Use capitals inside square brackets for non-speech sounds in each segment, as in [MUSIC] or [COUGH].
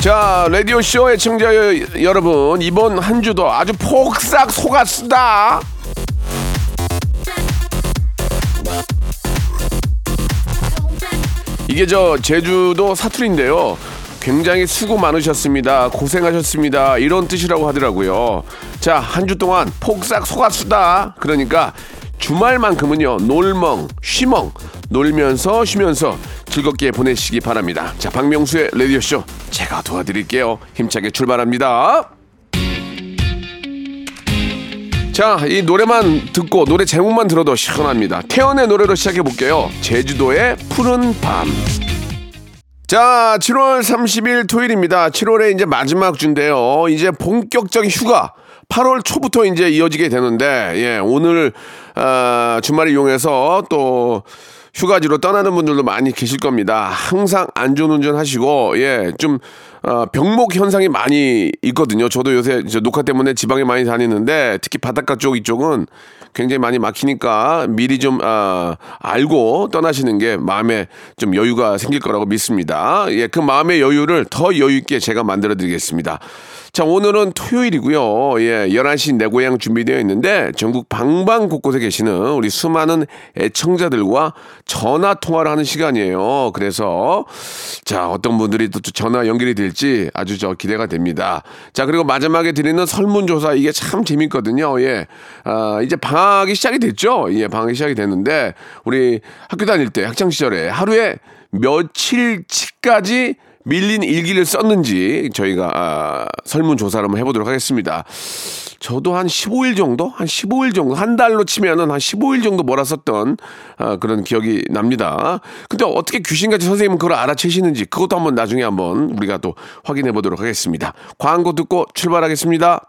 자 라디오 쇼 애청자 여- 여러분 이번 한 주도 아주 폭삭 속았습니다 이게 저 제주도 사투리인데요. 굉장히 수고 많으셨습니다. 고생하셨습니다. 이런 뜻이라고 하더라고요. 자, 한 주 동안 폭삭 속았수다. 그러니까 주말만큼은요, 놀멍, 쉬멍, 놀면서 쉬면서 즐겁게 보내시기 바랍니다. 자, 박명수의 라디오쇼 제가 도와드릴게요. 힘차게 출발합니다. 자, 이 노래만 듣고 노래 제목만 들어도 시원합니다. 태연의 노래로 시작해 볼게요. 제주도의 푸른 밤. 자, 7월 30일 토요일입니다. 7월에 이제 마지막 주인데요. 이제 본격적인 휴가 8월 초부터 이제 이어지게 되는데, 예, 오늘, 아, 주말을 이용해서 또 휴가지로 떠나는 분들도 많이 계실 겁니다. 항상 안전운전 하시고, 예, 좀, 어, 병목 현상이 많이 있거든요. 저도 요새 저 녹화 때문에 지방에 많이 다니는데, 특히 바닷가 쪽 이쪽은 굉장히 많이 막히니까 미리 좀 아, 알고 떠나시는 게 마음에 좀 여유가 생길 거라고 믿습니다. 예, 그 마음의 여유를 더 여유 있게 제가 만들어 드리겠습니다. 자, 오늘은 토요일이고요. 예, 11시 내 고향 준비되어 있는데 전국 방방 곳곳에 계시는 우리 수많은 애청자들과 전화 통화를 하는 시간이에요. 그래서 자, 어떤 분들이 또 전화 연결이 될지 아주 저 기대가 됩니다. 자, 그리고 마지막에 드리는 설문조사 이게 참 재밌거든요. 예. 아, 이제 방학이 시작이 됐죠. 예, 방학이 시작이 됐는데 우리 학교 다닐 때 학창 시절에 하루에 며칠치까지 밀린 일기를 썼는지 저희가 아, 설문조사를 한번 해보도록 하겠습니다. 저도 한 15일 정도? 한 15일 정도? 한 달로 치면은 한 15일 정도 몰았었던 아, 그런 기억이 납니다. 근데 어떻게 귀신같이 선생님은 그걸 알아채시는지 그것도 한번 나중에 한번 우리가 또 확인해 보도록 하겠습니다. 광고 듣고 출발하겠습니다.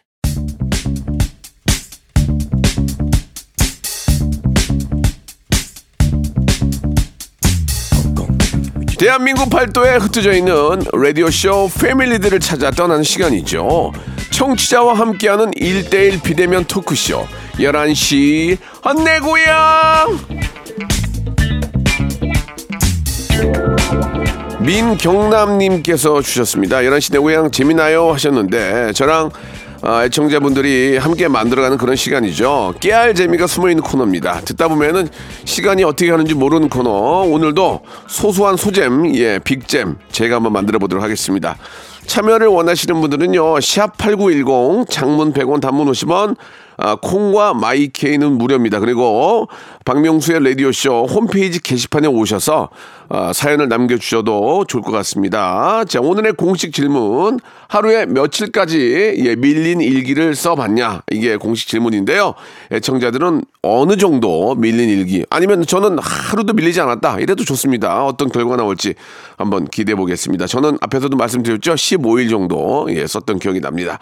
대한민국 팔도에 흩어져 있는 라디오쇼 패밀리들을 찾아 떠나는 시간이죠. 청취자와 함께하는 일대일 비대면 토크쇼 11시 내 고향 민경남님께서 주셨습니다. 11시 내 고향 재미나요 하셨는데 저랑 아, 애청자분들이 함께 만들어가는 그런 시간이죠. 깨알 재미가 숨어있는 코너입니다. 듣다 보면은 시간이 어떻게 가는지 모르는 코너. 오늘도 소소한 소잼, 예, 빅잼 제가 한번 만들어 보도록 하겠습니다. 참여를 원하시는 분들은요, 샵8910 장문 100원 단문 50원 아, 콩과 마이케이는 무료입니다. 그리고 박명수의 라디오쇼 홈페이지 게시판에 오셔서 아, 사연을 남겨주셔도 좋을 것 같습니다. 자, 오늘의 공식 질문. 하루에 며칠까지 예, 밀린 일기를 써봤냐? 이게 공식 질문인데요. 애청자들은 어느 정도 밀린 일기 아니면 저는 하루도 밀리지 않았다. 이래도 좋습니다. 어떤 결과가 나올지 한번 기대해 보겠습니다. 저는 앞에서도 말씀드렸죠. 15일 정도 예, 썼던 기억이 납니다.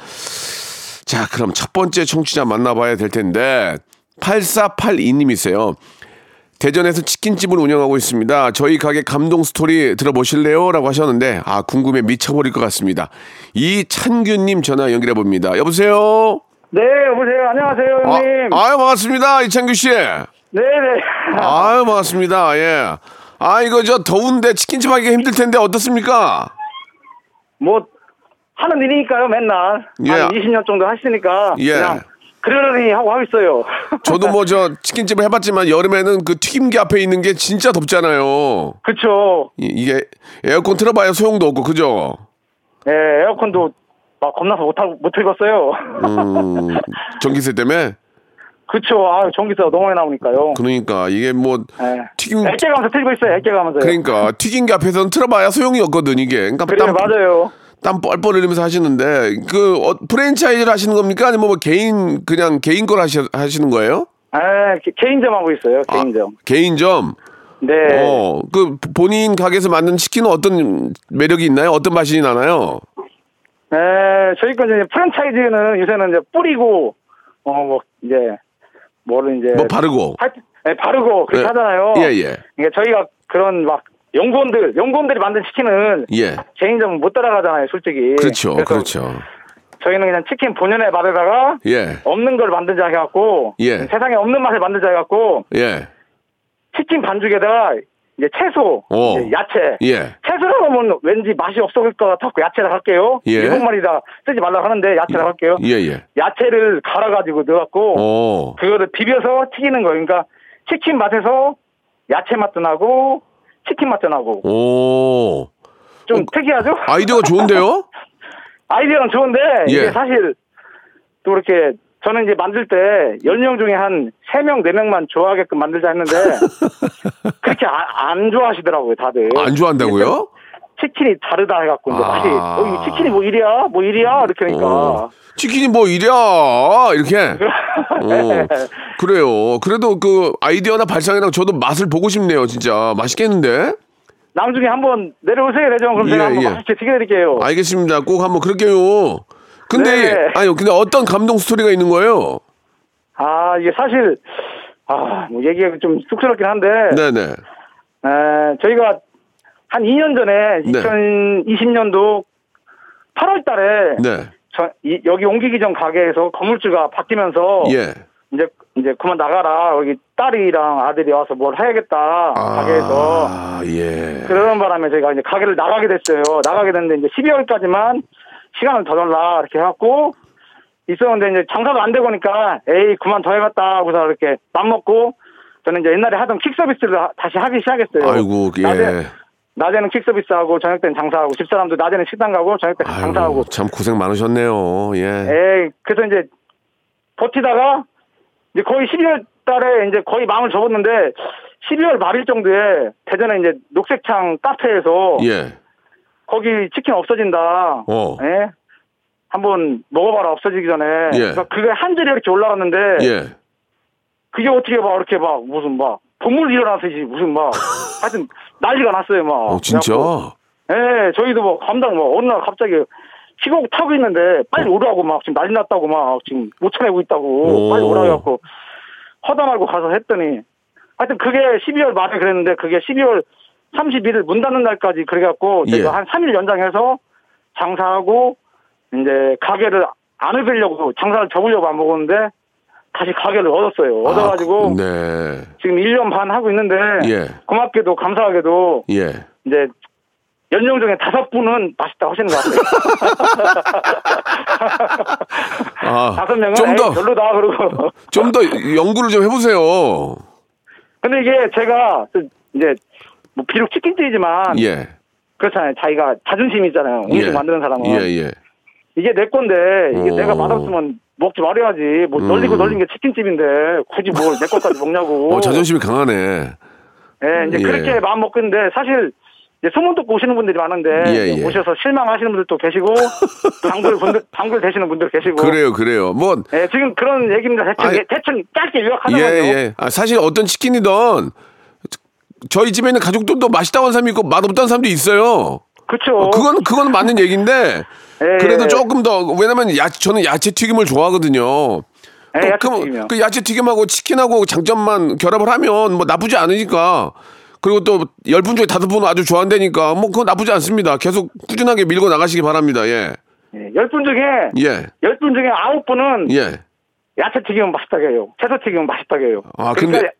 자, 그럼 첫 번째 청취자 만나봐야 될 텐데 8482님이세요. 대전에서 치킨집을 운영하고 있습니다. 저희 가게 감동 스토리 들어보실래요? 라고 하셨는데, 아, 궁금해 미쳐버릴 것 같습니다. 이찬규님 전화 연결해 봅니다. 여보세요? 네, 여보세요. 안녕하세요, 아, 형님. 아유, 반갑습니다. 이찬규 씨. 네네. 아유, 반갑습니다. 예. 아, 이거 저 더운데 치킨집 하기가 힘들 텐데 어떻습니까? 뭐, 하는 일이니까요, 맨날. 예. 한 20년 정도 하시니까. 예. 그냥, 그러려니 하고 하고 있어요. [LAUGHS] 저도 뭐 저 치킨집을 해봤지만 여름에는 그 튀김기 앞에 있는 게 진짜 덥잖아요. 그쵸. 이- 이게 에어컨 틀어봐야 소용도 없고 그죠? 예, 에어컨도 막 겁나서 못하고, 못 틀었어요. 음, [LAUGHS] 전기세 때문에 그쵸. 아, 전기세가 너무 많이 나오니까요. 그러니까 이게 뭐 예. 튀김 액게 가면서 틀고 있어요. 액게 가면서요. 그러니까 튀김기 앞에서는 틀어봐야 소용이 없거든 이게. 그러니까 그래요, 땀, 맞아요. 땀 뻘뻘 흘리면서 하시는데 그 어, 프랜차이즈를 하시는 겁니까 아니면 뭐 개인 그냥 개인 걸 하시, 하시는 거예요? 에, 개- 개인점 하고 있어요. 아, 개인점. 개인점. 네. 어, 그 본인 가게에서 만든 치킨은 어떤 매력이 있나요? 어떤 맛이 나나요? 에, 저희 거 이제 프랜차이즈는 요새는 이제 뿌리고, 어, 뭐, 이제, 뭐를 이제. 뭐 바르고. 할- 예, 바르고 그렇게 예. 하잖아요. 예, 예. 그러니까 저희가 그런 막 연구원들, 연구원들이 만든 치킨은 예. 개인점 못 따라가잖아요, 솔직히. 그렇죠. 그렇죠. 저희는 그냥 치킨 본연의 맛에다가 예. 없는 걸 만들자 해갖고 예. 세상에 없는 맛을 만들자 해갖고 예. 치킨 반죽에다가 이제 채소, 어. 이제 야채. 예. 채소를 하면 왠지 맛이 없어 보일 것 같아서 야채를 할게요. 예. 일본 말이다 쓰지 말라고 하는데 야채를 할게요. 예, 예. 야채를 갈아가지고 넣어갖고 어. 그거를 비벼서 튀기는 거예요. 그러니까 치킨 맛에서 야채 맛도 나고 치킨 맛도 나고 오. 좀 특이하죠? 아이디어가 좋은데요? [LAUGHS] 아이디어는 좋은데 예. 이게 사실 또 이렇게 저는 이제 만들 때 10명 중에 한 3명, 4명만 좋아하게끔 만들자 했는데 [LAUGHS] 그렇게 아- 안 좋아하시더라고요, 다들. 안 좋아한다고요? 치킨이 다르다 해갖고 이제 아. 맛이 어, 이 치킨이 뭐 이리야? 뭐 이리야? 이렇게 하니까 어. 치킨이 뭐 이랴 이렇게. [LAUGHS] 어. 그래요. 그래도 그 아이디어나 발상이랑 저도 맛을 보고 싶네요, 진짜. 맛있겠는데? 나중에 한번 내려오세요, 대전. 그럼 예, 제가 한번 예. 맛있게 튀겨드릴게요. 알겠습니다. 꼭 한번 그럴게요. 근데 네. 아니 근데 어떤 감동 스토리가 있는 거예요? 아, 이게 사실, 아, 뭐 얘기가 좀 쑥스럽긴 한데, 네네. 에, 저희가 한 2년 전에, 네. 2020년도 8월 달에, 네. 저, 이- 여기 옮기기 전 가게에서 건물주가 바뀌면서, 예. 이제, 이제 그만 나가라. 여기 딸이랑 아들이 와서 뭘 해야겠다. 가게에서. 아, 예. 그러는 바람에 저희가 이제 가게를 나가게 됐어요. 나가게 됐는데 이제 12월까지만 시간을 더 달라 이렇게 해갖고 있었는데 이제 장사도 안 되고 니까 에이 그만 더 해봤다 하고서 이렇게 맘 먹고 저는 이제 옛날에 하던 킥 서비스를 하- 다시 하기 시작했어요. 아이고, 예. 낮에, 낮에는 킥 서비스하고 저녁 때는 장사하고 집사람도 낮에는 식당 가고 저녁 때 장사하고 참 고생 많으셨네요. 예. 에이 그래서 이제 버티다가 이제 거의 12월 달에 이제 거의 마음을 접었는데 12월 말일 정도에 대전에 이제 녹색창 카페에서 예. 거기 치킨 없어진다. 어. 예? 한번 먹어봐라 없어지기 전에. 예. 그러니까 그게 한 줄이 이렇게 올라갔는데 예. 그게 어떻게 막 이렇게 막 무슨 막 동물 일어나듯이 무슨 막 [LAUGHS] 하여튼 난리가 났어요 막. 어, 진짜? 예, 저희도 뭐 감당 뭐 어느 날 갑자기 시국 타고 있는데 빨리 오라고 막 지금 난리 났다고 막 지금 못 쳐내고 있다고 오. 빨리 오라고 해갖고 허다 말고 가서 했더니 하여튼 그게 12월 말에 그랬는데 그게 12월 31일 문 닫는 날까지 그래갖고 예. 제가 한 3일 연장해서 장사하고 이제 가게를 안 얻으려고 장사를 접으려고 안 먹었는데 다시 가게를 얻었어요. 얻어가지고 아, 네. 지금 1년 반 하고 있는데 예. 고맙게도 감사하게도 예. 이제 연령 중에 다섯 분은 맛있다 하시는 것 같아요. 아, [LAUGHS] 다섯 명은 좀 에이, 더, 별로다 그러고. 좀 더 연구를 좀 해보세요. 근데 이게 제가 또 이제 뭐 비록 치킨집이지만 예. 그렇잖아요. 자기가 자존심이 있잖아요. 음식 예. 만드는 사람은 예, 예. 이게 내 건데 이게 어. 내가 맛없으면 먹지 말아야지. 뭐 널리고 음. 널린 게 치킨집인데 굳이 뭘 내 것까지 먹냐고. [LAUGHS] 어, 자존심이 강하네. 예, 이제 예. 그렇게 마음 먹고 있는데 사실 이제 소문 듣고 오시는 분들이 많은데 예, 예. 오셔서 실망하시는 분들도 계시고 [LAUGHS] 방글 분들 방글 되시는 분들 계시고 그래요, 그래요. 뭐, 예, 지금 그런 얘기입니다. 대충 아니, 대충 짧게 예, 요약하자면요. 예. 아, 사실 어떤 치킨이든 저희 집에 있는 가족들도 맛있다고 하는 사람이 있고 맛없다는 사람도 있어요. 그렇죠. 어, 그건 그건 맞는 얘기인데 예, 그래도 예. 조금 더 왜냐면 야 저는 야채 튀김을 좋아하거든요. 예, 그- 야채 그, 튀김이요. 그 야채 튀김하고 치킨하고 장점만 결합을 하면 뭐 나쁘지 않으니까. 그리고 또 열 분 중에 다섯 분은 아주 좋아한다니까 뭐 그건 나쁘지 않습니다. 계속 꾸준하게 밀고 나가시기 바랍니다. 예. 예, 열분 중에 예. 열 분 중에 아홉 분은 예. 야채 튀김은 맛있다고 해요. 채소 튀김은 맛있다고 해요. 아, 그러니까 근데-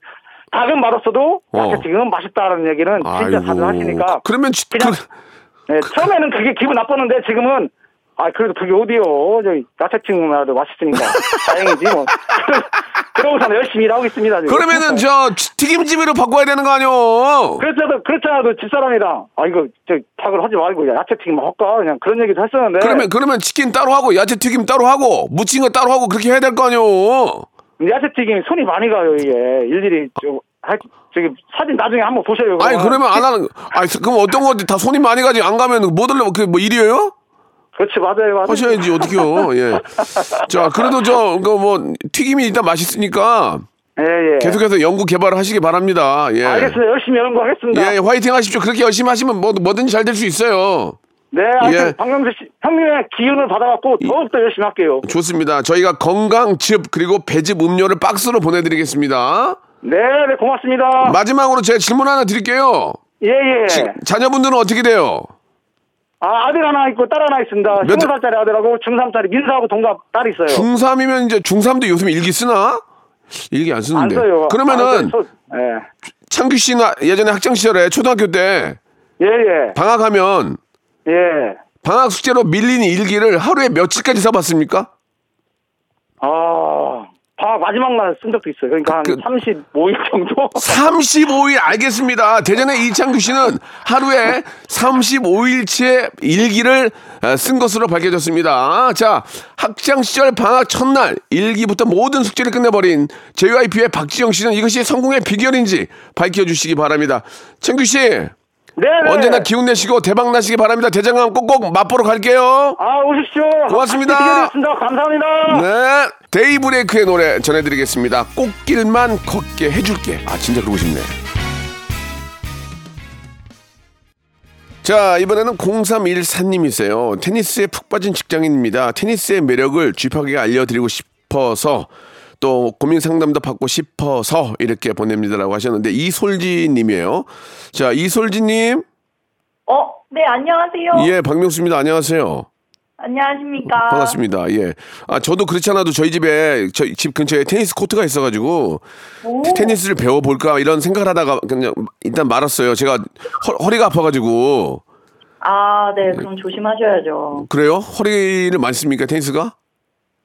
닭은 맛없어도 야채 어. 튀김은 맛있다라는 얘기는 진짜 다들 하시니까 그러면 지- 그냥 그, 예, 처음에는 그게 기분 나빴는데 지금은 아 그래도 그게 어디요? 저 야채 튀김이라도 맛있으니까 [LAUGHS] 다행이지 뭐. [LAUGHS] 그러고서 열심히 일하고 있습니다. 지금. 그러면은 저 치- 튀김집으로 바꿔야 되는 거 아니요? 그렇잖아도 그렇잖아도 집사람이랑 아 이거 저 닭을 하지 말고 야, 야채 튀김 할까 그냥 그런 얘기도 했었는데 그러면 그러면 치킨 따로 하고 야채 튀김 따로 하고 무친 거 따로 하고 그렇게 해야 될 거 아니요? 야채튀김 손이 많이 가요 이게 일일이 저 하, 저기 사진 나중에 한번 보셔요. 아니. 그러면 안 하는 아니 그럼 어떤 거다 손이 많이 가지 안 가면 못 하려고 그뭐 일이에요? 그렇지 맞아요 맞아요. 하셔야지 어떻게요? 예. 자 그래도 저그뭐 튀김이 일단 맛있으니까 예 예. 계속해서 연구 개발을 하시기 바랍니다. 예. 알겠습니다. 열심히 연구하겠습니다. 예, 화이팅 하십시오. 그렇게 열심히 하시면 뭐, 뭐든지 잘 될 수 있어요. 네, 예. 박명수 씨 형님의 기운을 받아갖고 더욱더 열심히 할게요. 좋습니다. 저희가 건강즙 그리고 배즙 음료를 박스로 보내드리겠습니다. 네, 네 고맙습니다. 마지막으로 제가 질문 하나 드릴게요. 예 예. 지- 자녀분들은 어떻게 돼요? 아 아들 하나 있고 딸 하나 있습니다. 몇 20살짜리 아들하고 중3짜리 민서하고 동갑 딸 있어요. 중3이면 이제 중3도 요즘 일기 쓰나? 일기 안안 쓰는데. 써요. 그러면은 안 써요. 예. 창규 씨는 예전에 학창 시절에 초등학교 때 예, 예. 방학하면 예. 방학 숙제로 밀린 일기를 하루에 며칠까지 써봤습니까? 아, 방학 마지막 날 쓴 적도 있어요. 그러니까 한 그- 35일 정도. [LAUGHS] 35일 알겠습니다. 대전의 이창규 씨는 하루에 35일치의 일기를 아, 쓴 것으로 밝혀졌습니다. 자, 학창 시절 방학 첫날 일기부터 모든 숙제를 끝내버린 JYP의 박지영 씨는 이것이 성공의 비결인지 밝혀주시기 바랍니다. 창규 씨, 네, 네. 언제나 기운 내시고 대박 나시기 바랍니다. 대장암 꼭꼭 맛보러 갈게요. 아, 오십시오. 고맙습니다. 감사합니다. 네. 데이브레이크의 노래 전해드리겠습니다. 꽃길만 걷게 해줄게. 아, 진짜 그러고 싶네. 자, 이번에는 0314님이세요. 테니스에 푹 빠진 직장인입니다. 테니스의 매력을 쥐파하게 알려드리고 싶어서 또 고민 상담도 받고 싶어서 이렇게 보냅니다라고 하셨는데 이솔지 님이에요. 자, 이솔지 님. 어, 네, 안녕하세요. 예, 박명수입니다. 안녕하세요. 안녕하십니까. 반갑습니다. 예. 아, 저도 그렇지 않아도 저희 집에, 저희 집 근처에 테니스 코트가 있어가지고, 테니스를 배워볼까 이런 생각을 하다가 그냥 일단 말았어요. 제가 허, 리가 아파가지고. 아, 네, 그럼 조심하셔야죠. 그래요? 허리를 많이 씁니까, 테니스가?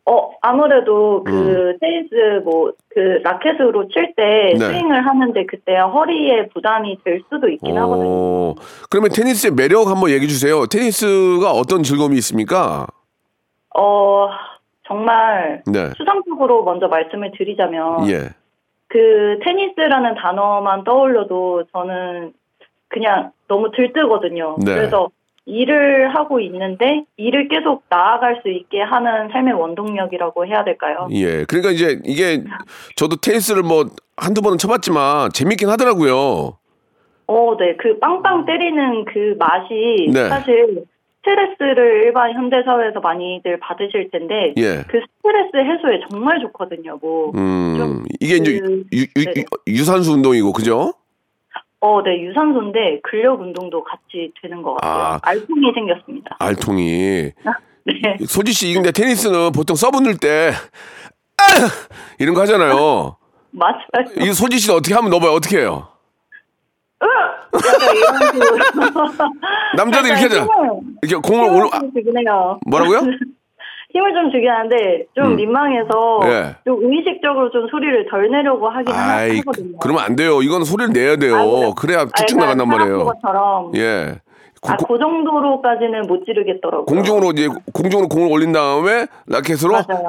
어, 아무래도 그 음. 테니스 뭐 그 라켓으로 칠때 네. 스윙을 하는데 그때 허리에 부담이 될 수도 있긴 하거든요. 어, 그러면 테니스의 매력 한번 얘기해 주세요. 테니스가 어떤 즐거움이 있습니까? 어, 정말 네. 수상적으로 먼저 말씀을 드리자면 예. 그 테니스라는 단어만 떠올려도 저는 그냥 너무 들뜨거든요. 네. 그래서 일을 하고 있는데 일을 계속 나아갈 수 있게 하는 삶의 원동력이라고 해야 될까요? 예. 그러니까 이제 이게 저도 테니스를 뭐 한두 번은 쳐봤지만 재밌긴 하더라고요. 어, 네. 그 빵빵 때리는 그 맛이 네. 사실 스트레스를 일반 현대 사회에서 많이들 받으실 텐데 예. 그 스트레스 해소에 정말 좋거든요. 뭐 음, 좀 이게 이제 그- 유, 유. 유, 산소 운동이고, 그죠? 어, 네. 유산소인데 근력 운동도 같이 되는 것 같아요. 아. 알통이 생겼습니다. 알통이. 네. 소지 씨, 근데 테니스는 보통 서브 넣을 때, 아! [LAUGHS] 이런 거 하잖아요. [LAUGHS] 맞아요. 이 소지 씨는 어떻게 하면 넣어봐요? 어떻게 해요? [LAUGHS] 남자도 이렇게 하잖아. 이렇게 공을 힘을 올, 아, 좀 주긴 해요. 뭐라고요? 힘을 좀 주긴 하는데 좀 음. 민망해서 예. 좀 의식적으로 좀 소리를 덜 내려고 하긴 하- 아이, 하거든요. 그러면 안 돼요. 이건 소리를 내야 돼요. 아이고, 그래 야 쭉쭉 아, 나간단 말이에요. 것처럼 예. 고- 아, 그 정도로까지는 못 지르겠더라고요. 공중으로 이제 공중으로 공을 올린 다음에 라켓으로 맞아요.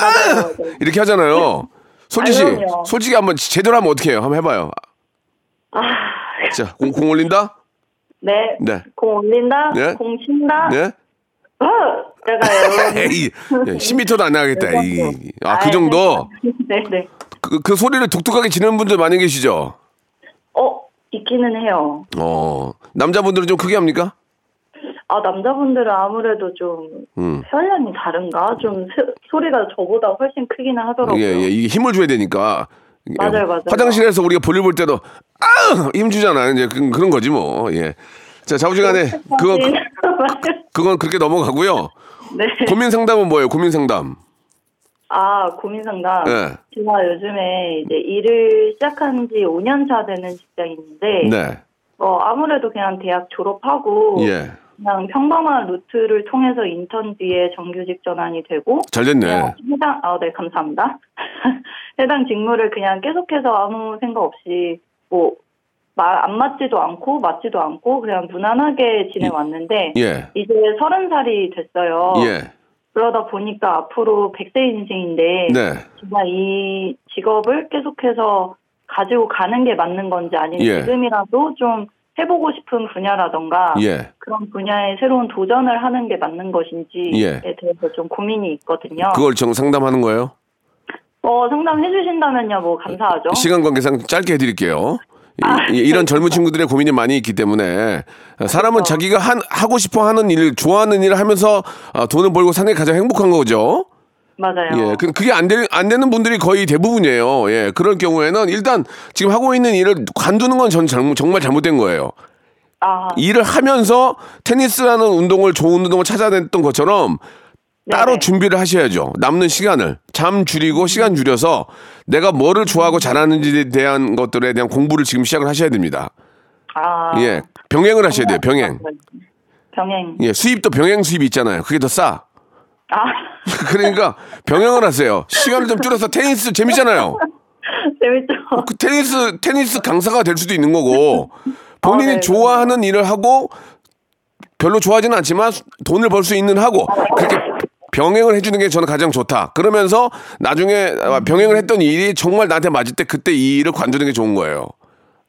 맞아요. 맞아요. 이렇게 하잖아요. [LAUGHS] 씨, 아. 솔직히 한번 제대로 하면 어떻게 해요? 한번 해봐요. 아, 자, 공, 공 올린다? 네. 네. 공 올린다. 네. 공 친다. 네? 어, 제가 여러분. [LAUGHS] 에이, 10m도 안 나가겠다. 이, 아, 그 아이, 정도? [LAUGHS] 네, 네. 그, 그 소리를 독특하게 지르는 분들 많이 계시죠? 어, 있기는 해요. 어, 남자분들은 좀 크게 합니까? 아, 남자분들은 아무래도 좀 음. 혈량이 다른가? 좀 세- 소리가 저보다 훨씬 크기는 하더라고요. 예, 예, 이게 힘을 줘야 되니까. 예, 맞아요, 맞아요. 화장실에서 우리가 볼일 볼 때도, 아! 힘 주잖아요. 이제 그, 그런 거지 뭐. 예. 자, 자부지간에, 그거, 그, 그건 그렇게 넘어가고요. 네. 고민 상담은 뭐예요? 고민 상담. 아, 고민 상담. 네. 제가 요즘에 이제 일을 시작한 지 5년 차 되는 직장인데, 네. 어, 아무래도 그냥 대학 졸업하고, 예. 그냥 평범한 루트를 통해서 인턴 뒤에 정규직 전환이 되고, 잘 됐네. 해당, 아, 네, 감사합니다. [LAUGHS] 해당 직무를 그냥 계속해서 아무 생각 없이, 뭐, 마- 안 맞지도 않고, 맞지도 않고, 그냥 무난하게 지내왔는데, 예. 이제 서른 살이 됐어요. 예. 그러다 보니까 앞으로 100세 인생인데 네. 제가 이 직업을 계속해서 가지고 가는 게 맞는 건지 아니면 예. 지금이라도 좀 해보고 싶은 분야라던가 예. 그런 분야에 새로운 도전을 하는 게 맞는 것인지에 예. 대해서 좀 고민이 있거든요. 그걸 정 상담하는 거예요? 어, 상담해 주신다면요, 뭐 감사하죠. 시간 관계상 짧게 해드릴게요. 이- 아, 이, 이런 젊은 친구들의 고민이 많이 있기 때문에 사람은 그렇죠. 자기가 한, 하고 싶어 하는 일, 좋아하는 일을 하면서 아, 돈을 벌고 사는 게 가장 행복한 거죠. 맞아요. 예, 그- 그게 안, 되, 안 되는 분들이 거의 대부분이에요. 예, 그럴 경우에는 일단 지금 하고 있는 일을 관두는 건 전 정말 잘못된 거예요. 아, 일을 하면서 테니스라는 운동을 좋은 운동을 찾아냈던 것처럼 따로 네네. 준비를 하셔야죠. 남는 시간을 잠 줄이고 시간 줄여서 내가 뭐를 좋아하고 잘하는지에 대한 것들에 대한 공부를 지금 시작을 하셔야 됩니다. 아, 예, 병행을 하셔야 돼요. 병행. 병행. 예, 수입도 병행 수입이 있잖아요. 그게 더 싸. 아, [LAUGHS] 그러니까 병행을 하세요. 시간을 좀 줄여서 테니스 재밌잖아요. [LAUGHS] 재밌죠. 그 테니스 테니스 강사가 될 수도 있는 거고 본인이 아, 네. 좋아하는 일을 하고 별로 좋아하지는 않지만 수- 돈을 벌 수 있는 하고 그렇게 병행을 해주는 게 저는 가장 좋다. 그러면서 나중에 아, 병행을 했던 일이 정말 나한테 맞을 때 그때 이 일을 관두는 게 좋은 거예요.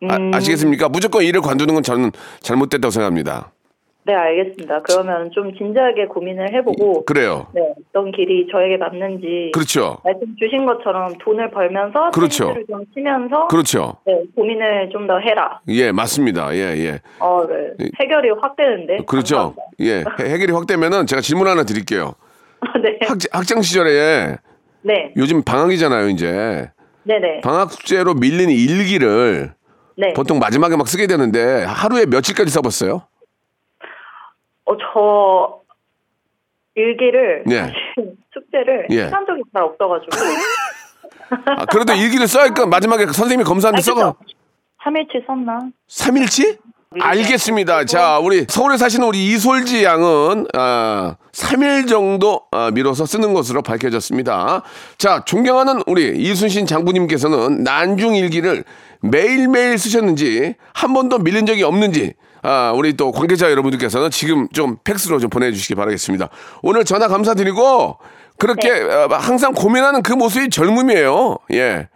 음. 아, 시겠습니까 무조건 일을 관두는 건 저는 잘못됐다고 생각합니다. 네, 알겠습니다. 그러면 좀 진지하게 고민을 해보고, 그래요. 네, 어떤 길이 저에게 맞는지. 그렇죠. 말씀 주신 것처럼 돈을 벌면서 그렇죠. 좀 치면서 그렇죠. 네, 고민을 좀 더 해라. 예, 맞습니다. 예, 예. 어, 네. 해결이 확 되는데. 그렇죠. 감사합니다. 예. 해- 해결이 확 되면은 제가 질문 하나 드릴게요. 네. 학, 학창 시절에 네. 요즘 방학이잖아요, 이제. 네네. 방학 숙제로 밀린 일기를 네. 보통 마지막에 막 쓰게 되는데 하루에 며칠까지 써봤어요? 어, 저 일기를 예. [LAUGHS] 숙제를 예. 시간적이 잘 없어가지고 아, 그래도 일기를 써야니까 마지막에 선생님이 검사하는데 써가 3일치 썼나? 3일치? 알겠습니다. 자, 우리 서울에 사시는 우리 이솔지 양은 아, 3일 정도 아, 미뤄서 쓰는 것으로 밝혀졌습니다. 자, 존경하는 우리 이순신 장군님께서는 난중 일기를 매일매일 쓰셨는지 한 번도 밀린 적이 없는지 아, 우리 또 관계자 여러분들께서는 지금 좀 팩스로 좀 보내주시기 바라겠습니다. 오늘 전화 감사드리고 그렇게 어, 항상 고민하는 그 모습이 젊음이에요. 예.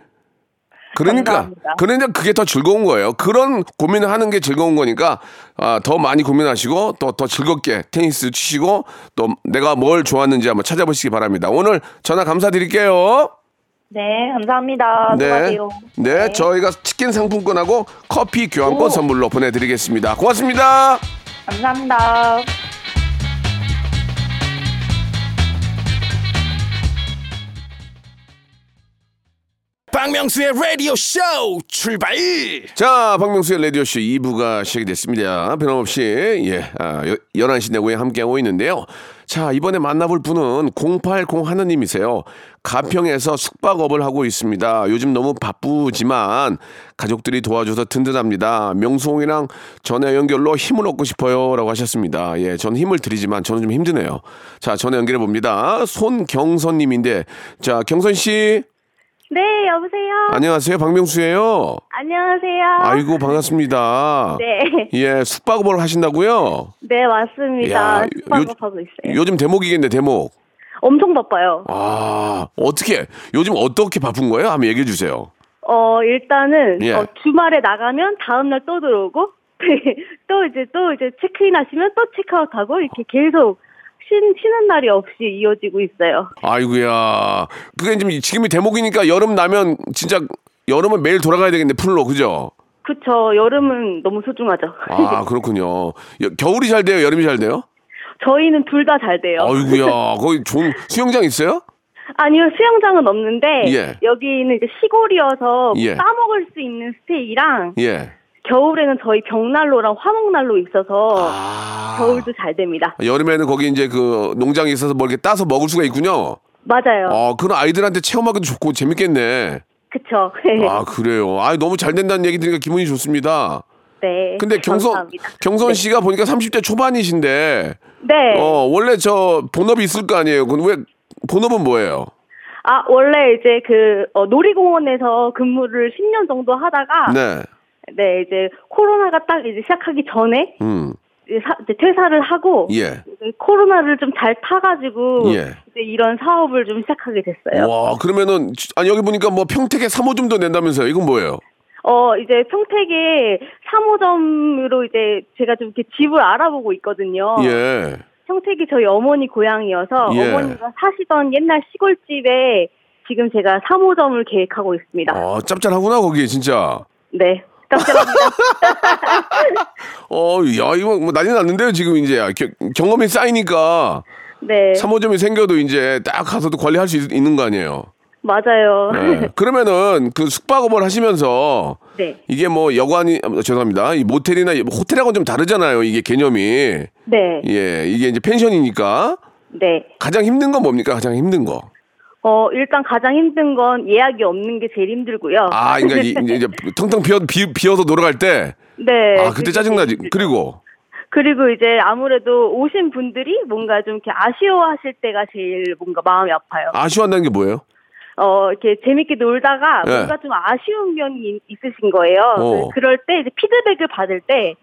그러니까 감사합니다. 그러니까 그게 더 즐거운 거예요. 그런 고민을 하는 게 즐거운 거니까 아, 더 많이 고민하시고 또 더 즐겁게 테니스 치시고 또 내가 뭘 좋았는지 한번 찾아보시기 바랍니다. 오늘 전화 감사드릴게요. 네, 감사합니다. 네, 수고하세요. 네, 저희가 치킨 상품권하고 커피 교환권 오. 선물로 보내드리겠습니다. 고맙습니다. 감사합니다. 박명수의 라디오 쇼 출발 자, 박명수의 라디오 쇼 2부가 시작이 됐습니다. 변함없이, 예, 아, 여- 11시 내고에 함께하고 있는데요. 자, 이번에 만나볼 분은 080 하느님이세요. 가평에서 숙박업을 하고 있습니다. 요즘 너무 바쁘지만 가족들이 도와줘서 든든합니다. 명수홍이랑 전화 연결로 힘을 얻고 싶어요. 라고 하셨습니다. 예, 저는 힘을 드리지만 저는 좀 힘드네요. 자, 전화 연결해 봅니다. 손경선님인데, 자, 경선씨. 네, 여보세요. 안녕하세요. 박명수예요. 안녕하세요. 아이고 반갑습니다. 네, 예, 숙박업을 하신다고요? 네 맞습니다. 야, 숙박업 하고 있어요. 요즘 대목이겠네, 대목. 엄청 바빠요. 아, 어떻게 요즘 어떻게 바쁜 거예요? 한번 얘기해 주세요. 어 일단은 예. 어, 주말에 나가면 다음 날 또 들어오고 [LAUGHS] 또 이제 또 이제 체크인 하시면 또 체크아웃 하고 이렇게 계속 쉰 쉬는 날이 없이 이어지고 있어요. 아이고야. 그게 지금 지금이 대목이니까 여름 나면 진짜 여름은 매일 돌아가야 되겠네, 풀로. 그죠? 그쵸. 여름은 너무 소중하죠. 아, 그렇군요. 여- 겨울이 잘 돼요? 여름이 잘 돼요? 저희는 둘 다 잘 돼요. 아이고야. [LAUGHS] 거기 좋은 수영장 있어요? 아니요, 수영장은 없는데 예. 여기는 이제 시골이어서 예. 싸먹을 수 있는 스테이랑 예. 겨울에는 저희 벽난로랑 화목난로 있어서 아. 겨울도 잘 됩니다. 여름에는 거기 이제 그 농장이 있어서 뭐 이렇게 따서 먹을 수가 있군요. 맞아요. 어, 그런 아이들한테 체험하기도 좋고 재밌겠네. 그쵸. [LAUGHS] 아, 그래요. 아, 너무 잘 된다는 얘기 들으니까 기분이 좋습니다. 네. 근데 경선, 감사합니다. 경선 씨가 보니까 30대 초반이신데, 네. 어, 원래 저 본업이 있을 거 아니에요. 근데 왜, 본업은 뭐예요? 아, 원래 이제 그, 어, 놀이공원에서 근무를 10년 정도 하다가, 네. 네. 이제 코로나가 딱 이제 시작하기 전에, 음. 이제 사- 이제 퇴사를 하고 예. 이제 코로나를 좀 잘 타가지고 예. 이제 이런 사업을 좀 시작하게 됐어요. 와, 그러면은 아니 여기 보니까 뭐 평택에 3호점도 낸다면서요. 이건 뭐예요? 어 이제 평택에 3호점으로 이제 제가 좀 이렇게 집을 알아보고 있거든요. 예. 평택이 저희 어머니 고향이어서 예. 어머니가 사시던 옛날 시골집에 지금 제가 3호점을 계획하고 있습니다. 어, 짭짤하구나 거기 진짜. 네. 깜짝합니다. [LAUGHS] 어, 야, 이거 뭐 난리 났는데요, 지금 이제. 겨- 경험이 쌓이니까 네. 3호점이 생겨도 이제 딱 가서도 관리할 수 있, 는 거 아니에요. 맞아요. 네. [LAUGHS] 그러면은 그 숙박업을 하시면서 네. 이게 뭐 여관이 아, 죄송합니다. 이 모텔이나 호텔하고는 좀 다르잖아요. 이게 개념이. 네. 예, 이게 이제 펜션이니까 네. 가장 힘든 건 뭡니까? 가장 힘든 거. 어, 일단 가장 힘든 건 예약이 없는 게 제일 힘들고요. 아, 그러니까 이- 이제, 이제 텅텅 비어, 비, 비어서 놀아갈 때. 네. 아, 그때 짜증나지. 힘들죠. 그리고 그리고 이제 아무래도 오신 분들이 뭔가 좀 이렇게 아쉬워하실 때가 제일 뭔가 마음이 아파요. 아쉬워한다는 게 뭐예요? 어, 이렇게 재밌게 놀다가 네. 뭔가 좀 아쉬운 면이 있- 있으신 거예요. 어. 그- 그럴 때 이제 피드백을 받을 때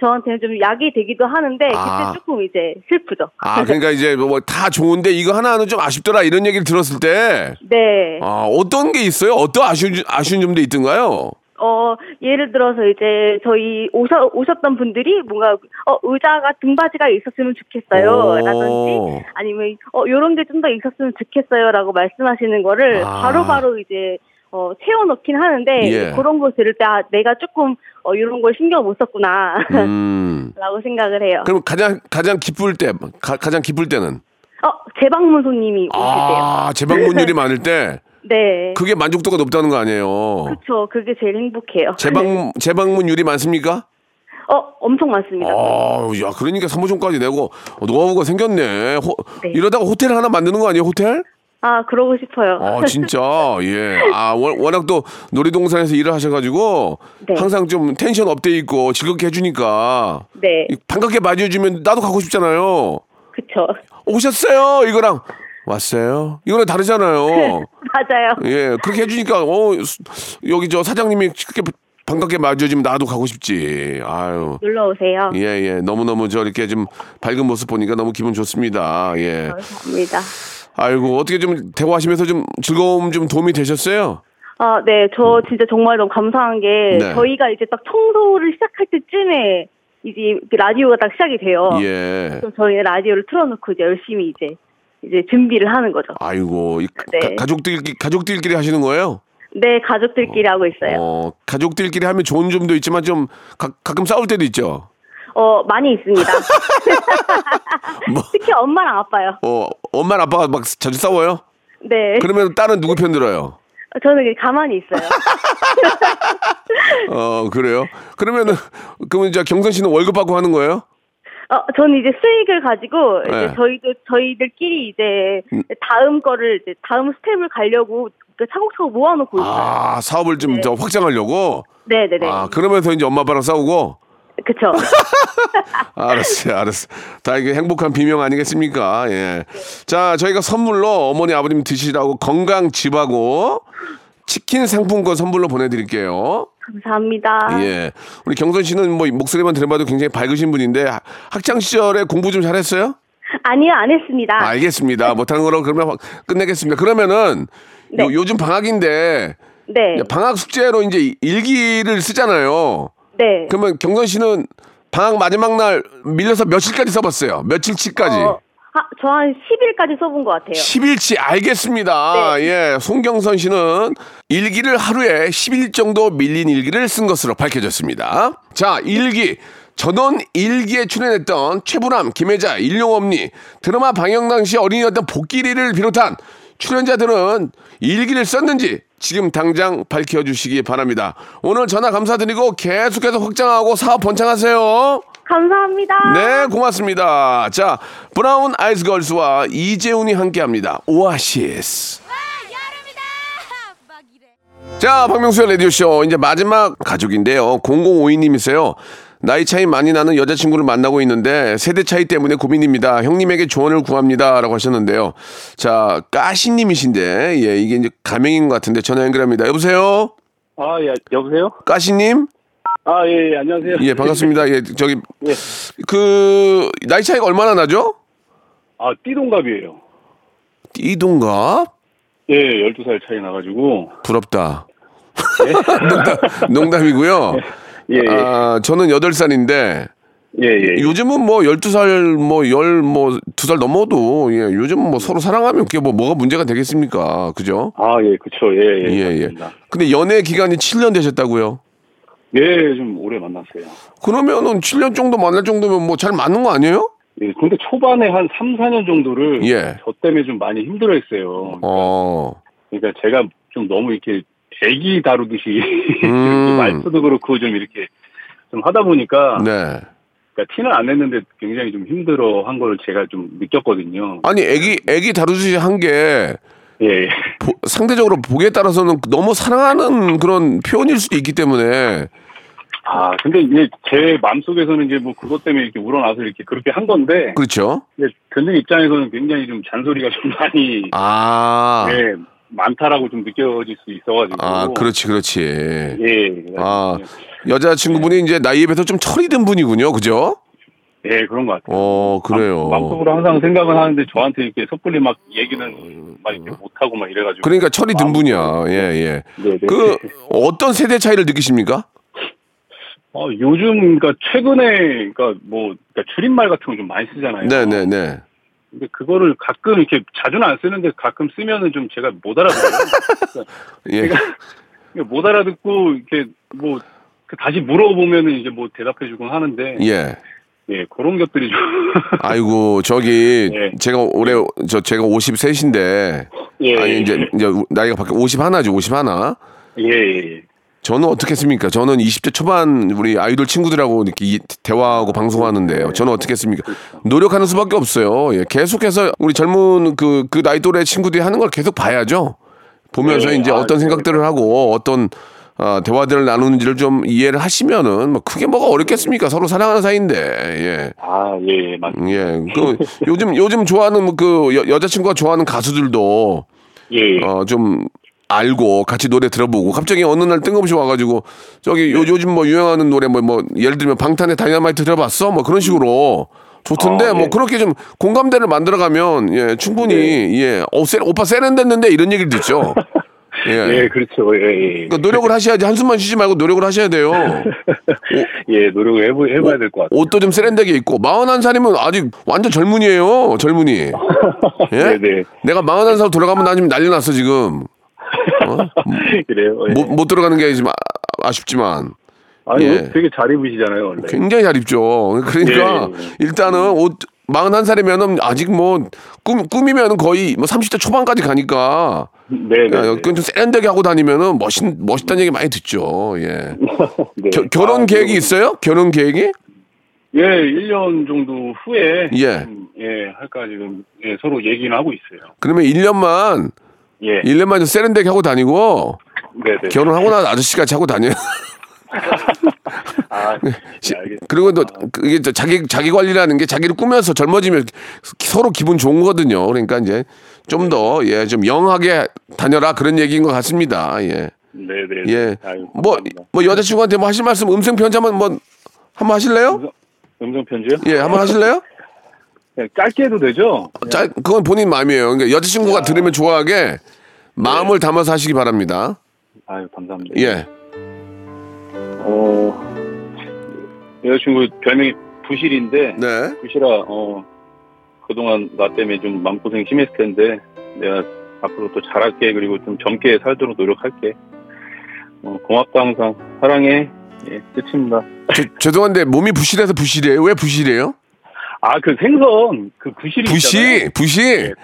저한테는 좀 약이 되기도 하는데 아. 그때 조금 이제 슬프죠. 아, 그러니까 이제 뭐 다 좋은데 이거 하나는 좀 아쉽더라 이런 얘기를 들었을 때 네. 아, 어떤 게 있어요? 어떤 아쉬운, 아쉬운 점도 있던가요? 어, 예를 들어서 이제 저희 오셔, 오셨던 분들이 뭔가, 어, 의자가 등받이가 있었으면 좋겠어요. 오. 라든지, 아니면, 어, 요런 게 좀 더 있었으면 좋겠어요. 라고 말씀하시는 거를 아. 바로바로 이제, 어, 채워넣긴 하는데, 예. 그런 거 들을 때, 아, 내가 조금, 어, 요런 걸 신경 못 썼구나. 음. [LAUGHS] 라고 생각을 해요. 그럼 가장, 가장 기쁠 때, 가, 가장 기쁠 때는? 어, 재방문 손님이 오실 때요. 아, 재방문율이 [LAUGHS] 많을 때, 네. 그게 만족도가 높다는 거 아니에요? 그쵸. 그게 제일 행복해요. 재방, [LAUGHS] 재방문율이 많습니까? 어, 엄청 많습니다. 아, 야, 그러니까 3호점까지 내고 어, 노하우가 생겼네. 호- 네. 이러다가 호텔 하나 만드는 거 아니에요, 호텔? 아, 그러고 싶어요. 아, 진짜, 예. 아, 워- 워낙 또 놀이동산에서 일을 하셔가지고, 네. 항상 좀 tension up돼 있고 즐겁게 해주니까, 네. 이 반갑게 맞이해주면 나도 가고 싶잖아요. 그쵸. 오셨어요? 이거랑, 왔어요? 이거랑 다르잖아요. [LAUGHS] 맞아요. 예, 그렇게 해주니까, 어, 수- 여기 저 사장님이 그렇게 반갑게 맞이해주면 나도 가고 싶지. 아유. 놀러 오세요. 예, 예. 너무너무 저 이렇게 좀 밝은 모습 보니까 너무 기분 좋습니다. 예. 감사합니다. 아이고, 어떻게 좀 대화하시면서 좀 즐거움 좀 도움이 되셨어요? 아, 네. 저 진짜 정말 너무 감사한 게 네. 저희가 이제 딱 청소를 시작할 때쯤에 이제 그 라디오가 딱 시작이 돼요. 예. 그럼 저희 라디오를 틀어놓고 이제 열심히 이제 이제 준비를 하는 거죠. 아이고, 이 네. 가, 족들 가족들끼리 하시는 거예요? 네, 가족들끼리 하고 있어요. 어, 가족들끼리 하면 좋은 점도 있지만 좀 가, 가끔 싸울 때도 있죠. 어, 많이 있습니다. [LAUGHS] 뭐, 특히 엄마랑 아빠요. 어, 엄마랑 아빠가 막 자주 싸워요? 네. 그러면 딸은 누구 편 들어요? 저는 가만히 있어요. [LAUGHS] 어, 그래요? 그러면은, 그러면 이제 경선 씨는 월급 받고 하는 거예요? 어, 저는 이제 수익을 가지고 네. 음. 이제 저희도 저희들끼리 이제 다음 거를 이제 다음 스텝을 가려고 그 차곡차곡 모아놓고 있어요. 아, 사업을 좀더 확장하려고? 네네네. 아, 그러면서 이제 엄마 아빠랑 싸우고? 그쵸. [LAUGHS] 알았어요, 알았어. 다 이게 행복한 비명 아니겠습니까? 예. 자, 저희가 선물로 어머니, 아버님 드시라고 건강 집하고 치킨 상품권 선물로 보내드릴게요. 감사합니다. 예. 우리 경선 씨는 뭐 목소리만 들어봐도 굉장히 밝으신 분인데 하- 학창 시절에 공부 좀 잘했어요? 아니요, 안 했습니다. 알겠습니다. 못하는 거로 그러면 확- 끝내겠습니다. 그러면은 네. 요, 요즘 방학인데 네. 방학 숙제로 이제 일기를 쓰잖아요. 네. 그러면 경선 씨는 방학 마지막 날 밀려서 며칠까지 써봤어요? 며칠치까지? 어, 저한 10일까지 써본 것 같아요. 10일치 알겠습니다. 네. 예, 송경선 씨는 일기를 하루에 10일 정도 밀린 일기를 쓴 것으로 밝혀졌습니다. 자, 일기. 전원 일기에 출연했던 최불암, 김혜자, 일용엄니, 드라마 방영 당시 어린이였던 복길이를 비롯한 출연자들은 일기를 썼는지 지금 당장 밝혀주시기 바랍니다. 오늘 전화 감사드리고 계속해서 확장하고 사업 번창하세요. 감사합니다. 네, 고맙습니다. 자, 브라운 아이스 걸스와 이재훈이 함께 합니다. 오아시스. 자, 박명수의 라디오쇼. 이제 마지막 가족인데요. 0052님이세요. 나이 차이 많이 나는 여자친구를 만나고 있는데 세대 차이 때문에 고민입니다. 형님에게 조언을 구합니다. 라고 하셨는데요. 자, 까시님이신데, 예, 이게 이제 가명인 것 같은데 전화 연결합니다. 여보세요? 아, 예, 여보세요? 까시님? 아, 예, 예, 안녕하세요. 예, 반갑습니다. 예, 저기 그 나이 차이가 얼마나 나죠? 아, 띠동갑이에요. 띠동갑? 예, 12살 차이 나가지고. 부럽다. [LAUGHS] 농담, 농담이고요. 예, 예. 아, 저는 8살인데 예, 예. 요즘은 뭐 12살 뭐 10, 뭐 2살 넘어도 예, 요즘은 뭐 서로 사랑하면 그게 뭐 뭐가 문제가 되겠습니까? 그죠? 아, 예, 그쵸. 예, 예. 예, 예. 근데 연애 기간이 7년 되셨다고요? 예, 좀 오래 만났어요. 그러면은 7년 정도 만날 정도면 뭐 잘 맞는 거 아니에요? 예, 근데 초반에 한 3, 4년 정도를 예. 저 때문에 좀 많이 힘들어 했어요. 어. 그러니까 제가 좀 너무 이렇게 애기 다루듯이 [LAUGHS] 음. 말투도 그렇고 좀 이렇게 좀 하다 보니까 네. 그러니까 티는 안 냈는데 굉장히 좀 힘들어 한 걸 제가 좀 느꼈거든요. 아니 애기 애기 다루듯이 한게 예. 상대적으로 보기에 따라서는 너무 사랑하는 그런 표현일 수도 있기 때문에 아, 근데 이제 제 마음속에서는 이제 뭐 그것 때문에 이렇게 우러나서 이렇게 그렇게 한 건데 그렇죠. 이제 듣는 입장에서는 굉장히 좀 잔소리가 좀 많이 아. 네, 많다라고 좀 느껴질 수 있어가지고 아, 그렇지, 그렇지. 예, 아, 여자친구분이 이제 나이에 비해서 좀 철이 든 분이군요. 그죠? 예 그런 것 같아요. 어, 그래요. 마음속으로 항상 생각은 하는데 저한테 이렇게 섣불리 막 얘기는 막 이렇게 못 하고 막 이래가지고 그러니까 철이 든 분이야. 예, 예. 네네. 그, 어떤 세대 차이를 느끼십니까? 어, 요즘 그러니까 최근에 그러니까 뭐 그러니까 줄임말 같은 거 좀 많이 쓰잖아요. 네네네. 근데 그거를 가끔 이렇게 자주는 안 쓰는데 가끔 쓰면은 좀 제가 못 알아들어요. [LAUGHS] 예. 그러니까 못 알아듣고 이렇게 뭐그 다시 물어보면은 이제 뭐 대답해주곤 하는데 예. 예 그런 것들이 좀 [LAUGHS] 아이고, 저기, 예. 제가 올해, 저, 제가 53인데, 예, 아니, 예. 이제, 이제 나이가 밖에 51죠, 51. 예, 예, 예. 저는 어떻게 했습니까? 저는 20대 초반 우리 아이돌 친구들하고 이렇게 이- 대화하고 방송하는데요. 저는 어떻게 했습니까? 노력하는 수밖에 없어요. 예, 계속해서 우리 젊은 그, 그 나이 또래 친구들이 하는 걸 계속 봐야죠. 보면서 네, 이제 아, 어떤 네. 생각들을 하고 어떤 아, 대화들을 나누는지를 좀 이해를 하시면은 뭐 크게 뭐가 어렵겠습니까? 서로 사랑하는 사이인데. 예. 아, 예, 예, 맞습니다. 예. 그 요즘 요즘 좋아하는 그 여, 여자친구가 좋아하는 가수들도 예, 어, 좀 알고 같이 노래 들어보고 갑자기 어느 날 뜬금없이 와가지고 저기 요, 요즘 뭐 유행하는 노래 뭐, 뭐 예를 들면 방탄의 다이너마이트 들어봤어? 뭐 그런 식으로 좋던데 아, 뭐 예. 그렇게 좀 공감대를 만들어가면 예 충분히 예 어, 세, 오빠 세련됐는데 이런 얘기를 듣죠. [LAUGHS] 예. 예, 그렇죠. 예, 예. 그러니까 노력을 하셔야지 한숨만 쉬지 말고 노력을 하셔야 돼요. [LAUGHS] 예, 노력을 해보, 해봐야 될 것 같아요. 옷도 좀 세련되게 입고 41살이면 아직 완전 젊은이에요. 젊은이. [LAUGHS] 예? 네, 네. 내가 41살 돌아가면 나 지금 난리 났어 지금. 어? [LAUGHS] 그래요. 예. 못, 못 들어가는 게좀 아, 쉽지만 아니, 예. 옷 되게 잘 입으시잖아요, 원래. 굉장히 잘 입죠. 그러니까 예, 예. 일단은 옷 41살이면은 아직 뭐 꿈, 꿈이면은 거의 뭐 30대 초반까지 가니까 네, 네. 야, 네. 그건 좀 세련되게 하고 다니면은 멋있, 멋있다는 얘기 많이 듣죠. 예. [LAUGHS] 네. 겨- 결혼 아, 계획이 그리고- 있어요? 결혼 계획이? 예, 1년 정도 후에. 예. 좀, 예, 할까 지금, 예, 서로 얘기는 하고 있어요. 그러면 1년만, 예. 1년만 좀 세련되게 하고 다니고 네, 네. 결혼하고 나서 아저씨같이 하고 다녀요. [LAUGHS] [LAUGHS] 아, 예, 시- 알겠습니다. 그리고 또 그게 또 자기 자기 관리라는 게 자기를 꾸며서 젊어지면 서로 기분 좋은 거거든요. 그러니까 이제 좀 더 예 좀 영하게 다녀라 그런 얘기인 것 같습니다. 예. 네, 네. 예. 아유, 뭐, 감사합니다. 뭐 여자친구한테 뭐 하실 말씀 음성 편지 한번 뭐 한번 하실래요? 음성 편지요? 예, 한번 하실래요? 예, 짧게 해도 되죠? 짜, 그건 본인 마음이에요. 그러니까 여자친구가 들으면 좋아하게 마음을 담아서 하시기 바랍니다. 아유, 감사합니다. 예. 어, 여자친구 별명이 부실인데, 네. 부실아, 어, 그동안 나 때문에 좀 마음고생 심했을 텐데, 내가 앞으로 또 잘할게, 그리고 좀 젊게 살도록 노력할게. 어, 고맙다, 항상. 사랑해. 예, 끝입니다. 저, 죄송한데 몸이 부실해서 부실해요. 왜 부실해요? 아, 그 생선, 그 부실이 있잖아요. 부실, 부실.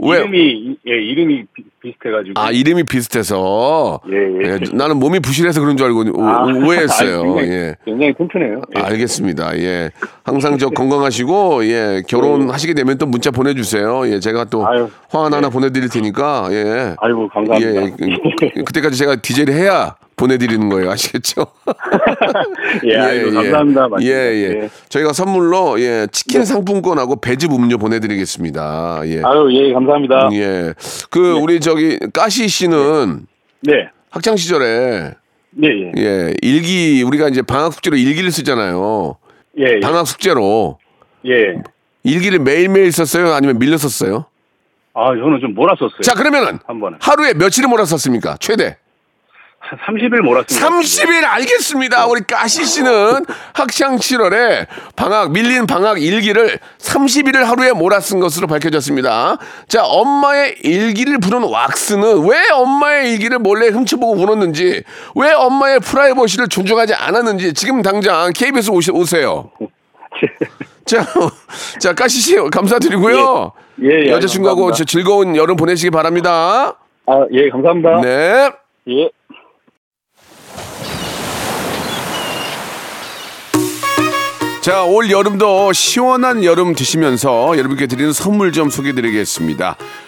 왜? 이름이, 예, 이름이 비, 비슷해가지고. 아 이름이 비슷해서. 예, 예. 예, 나는 몸이 부실해서 그런 줄 알고 오- 아, 오해했어요. 아니, 굉장히, 예. 굉장히 튼튼해요. 예. 알겠습니다. 예. 항상 저 건강하시고, 예. 결혼하시게 되면 또 문자 보내주세요. 예. 제가 또 아유, 화환 네. 하나 보내드릴 테니까, 예. 아이고, 감사합니다. 예. 그- 그때까지 제가 디제이를 해야 보내드리는 거예요. 아시겠죠? [LAUGHS] 예, 아이고, 감사합니다. 예, 예. 예. 저희가 선물로, 예. 치킨 상품권하고 배즙 음료 보내드리겠습니다. 예. 아유, 예, 감사합니다. 예. 그, 우리 저기, 까시 씨는 네, 학창 시절에 예, 예. 예, 일기 우리가 이제 방학 숙제로 일기를 쓰잖아요. 예, 예. 방학 숙제로 예. 일기를 매일 매일 썼어요? 아니면 밀려 썼어요? 아, 저는 좀 몰았었어요. 자, 그러면은 한 번에. 하루에 며칠을 몰았었습니까? 최대. 한 30일 몰았습니다. 30일 알겠습니다. 우리 까시 씨는 학창 7월에 방학 밀린 방학 일기를 30일을 하루에 몰아쓴 것으로 밝혀졌습니다. 자, 엄마의 일기를 부른 왁스는 왜 엄마의 일기를 몰래 훔쳐보고 울었는지, 왜 엄마의 프라이버시를 존중하지 않았는지 지금 당장 KBS 오시, 오세요. [LAUGHS] 자, 자, 까시 씨 감사드리고요. 예, 예, 여자친구하고 감사합니다. 저 즐거운 여름 보내시기 바랍니다. 아, 예, 감사합니다. 네. 예. 자, 올 여름도 시원한 여름 드시면서 여러분께 드리는 선물 좀 소개해 드리겠습니다.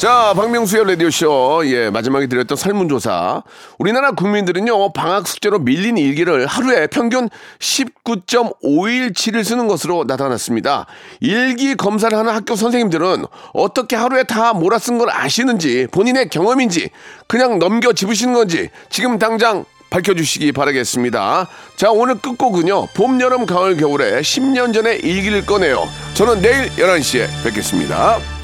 자, 박명수의 라디오쇼. 예, 마지막에 드렸던 설문조사. 우리나라 국민들은요, 방학 숙제로 밀린 일기를 하루에 평균 19.5일치를 쓰는 것으로 나타났습니다. 일기 검사를 하는 학교 선생님들은 어떻게 하루에 다 몰아 쓴 걸 아시는지, 본인의 경험인지, 그냥 넘겨 집으시는 건지, 지금 당장 밝혀주시기 바라겠습니다. 자, 오늘 끝곡은요, 봄, 여름, 가을, 겨울에 10년 전에 일기를 꺼내요. 저는 내일 11시에 뵙겠습니다.